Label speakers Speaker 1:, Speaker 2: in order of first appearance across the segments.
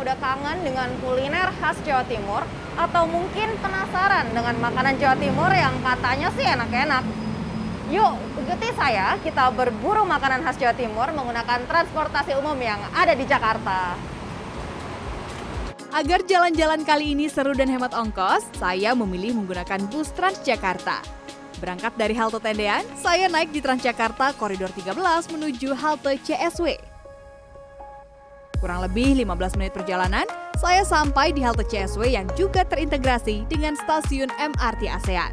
Speaker 1: udah kangen dengan kuliner khas Jawa Timur? Atau mungkin penasaran dengan makanan Jawa Timur yang katanya sih enak-enak? Yuk, ikuti saya, kita berburu makanan khas Jawa Timur menggunakan transportasi umum yang ada di Jakarta.
Speaker 2: Agar jalan-jalan kali ini seru dan hemat ongkos, saya memilih menggunakan bus Transjakarta. Berangkat dari halte Tendean, saya naik di Transjakarta koridor 13 menuju halte CSW. Kurang lebih 15 menit perjalanan, saya sampai di halte CSW yang juga terintegrasi dengan stasiun MRT ASEAN.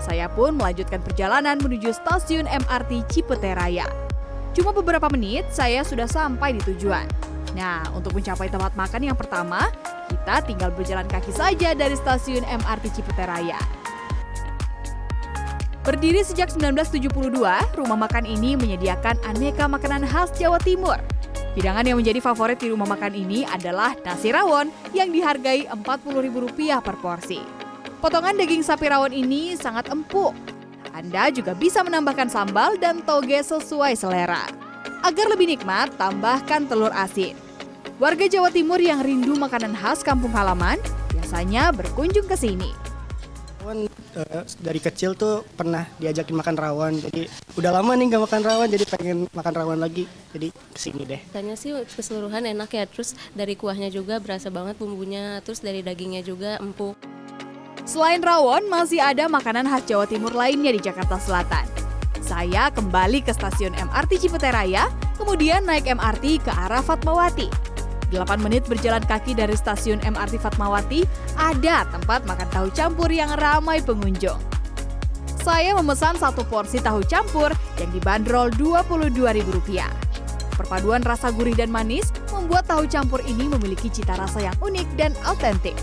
Speaker 2: Saya pun melanjutkan perjalanan menuju stasiun MRT Cipete Raya. Cuma beberapa menit, saya sudah sampai di tujuan. Nah, untuk mencapai tempat makan yang pertama, kita tinggal berjalan kaki saja dari stasiun MRT Cipete Raya. Berdiri sejak 1972, rumah makan ini menyediakan aneka makanan khas Jawa Timur. Hidangan yang menjadi favorit di rumah makan ini adalah nasi rawon yang dihargai Rp40.000 per porsi. Potongan daging sapi rawon ini sangat empuk. Anda juga bisa menambahkan sambal dan toge sesuai selera. Agar lebih nikmat, tambahkan telur asin. Warga Jawa Timur yang rindu makanan khas kampung halaman biasanya berkunjung ke sini.
Speaker 3: Uh, dari kecil tuh pernah diajakin makan rawon, jadi udah lama nih nggak makan rawon, jadi pengen makan rawon lagi, jadi ke sini deh.
Speaker 4: Rasanya sih keseluruhan enak ya, terus dari kuahnya juga berasa banget bumbunya, terus dari dagingnya juga empuk.
Speaker 2: Selain rawon, masih ada makanan khas Jawa Timur lainnya di Jakarta Selatan. Saya kembali ke stasiun MRT Cipete Raya, kemudian naik MRT ke arah Fatmawati. 8 menit berjalan kaki dari stasiun MRT Fatmawati, ada tempat makan tahu campur yang ramai pengunjung. Saya memesan satu porsi tahu campur yang dibanderol Rp22.000. Perpaduan rasa gurih dan manis membuat tahu campur ini memiliki cita rasa yang unik dan autentik.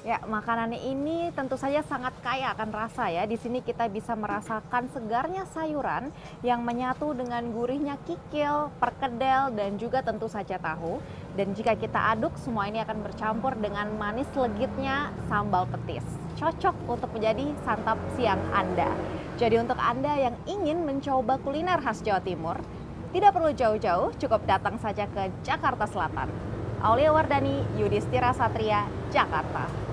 Speaker 1: Ya, makanannya ini tentu saja sangat kaya akan rasa ya. Di sini kita bisa merasakan segarnya sayuran yang menyatu dengan gurihnya kikil, perkedel, dan juga tentu saja tahu. Dan jika kita aduk, semua ini akan bercampur dengan manis legitnya sambal petis. Cocok untuk menjadi santap siang Anda. Jadi untuk Anda yang ingin mencoba kuliner khas Jawa Timur, tidak perlu jauh-jauh, cukup datang saja ke Jakarta Selatan. Aulia Wardani, Yudhistira Satria, Jakarta.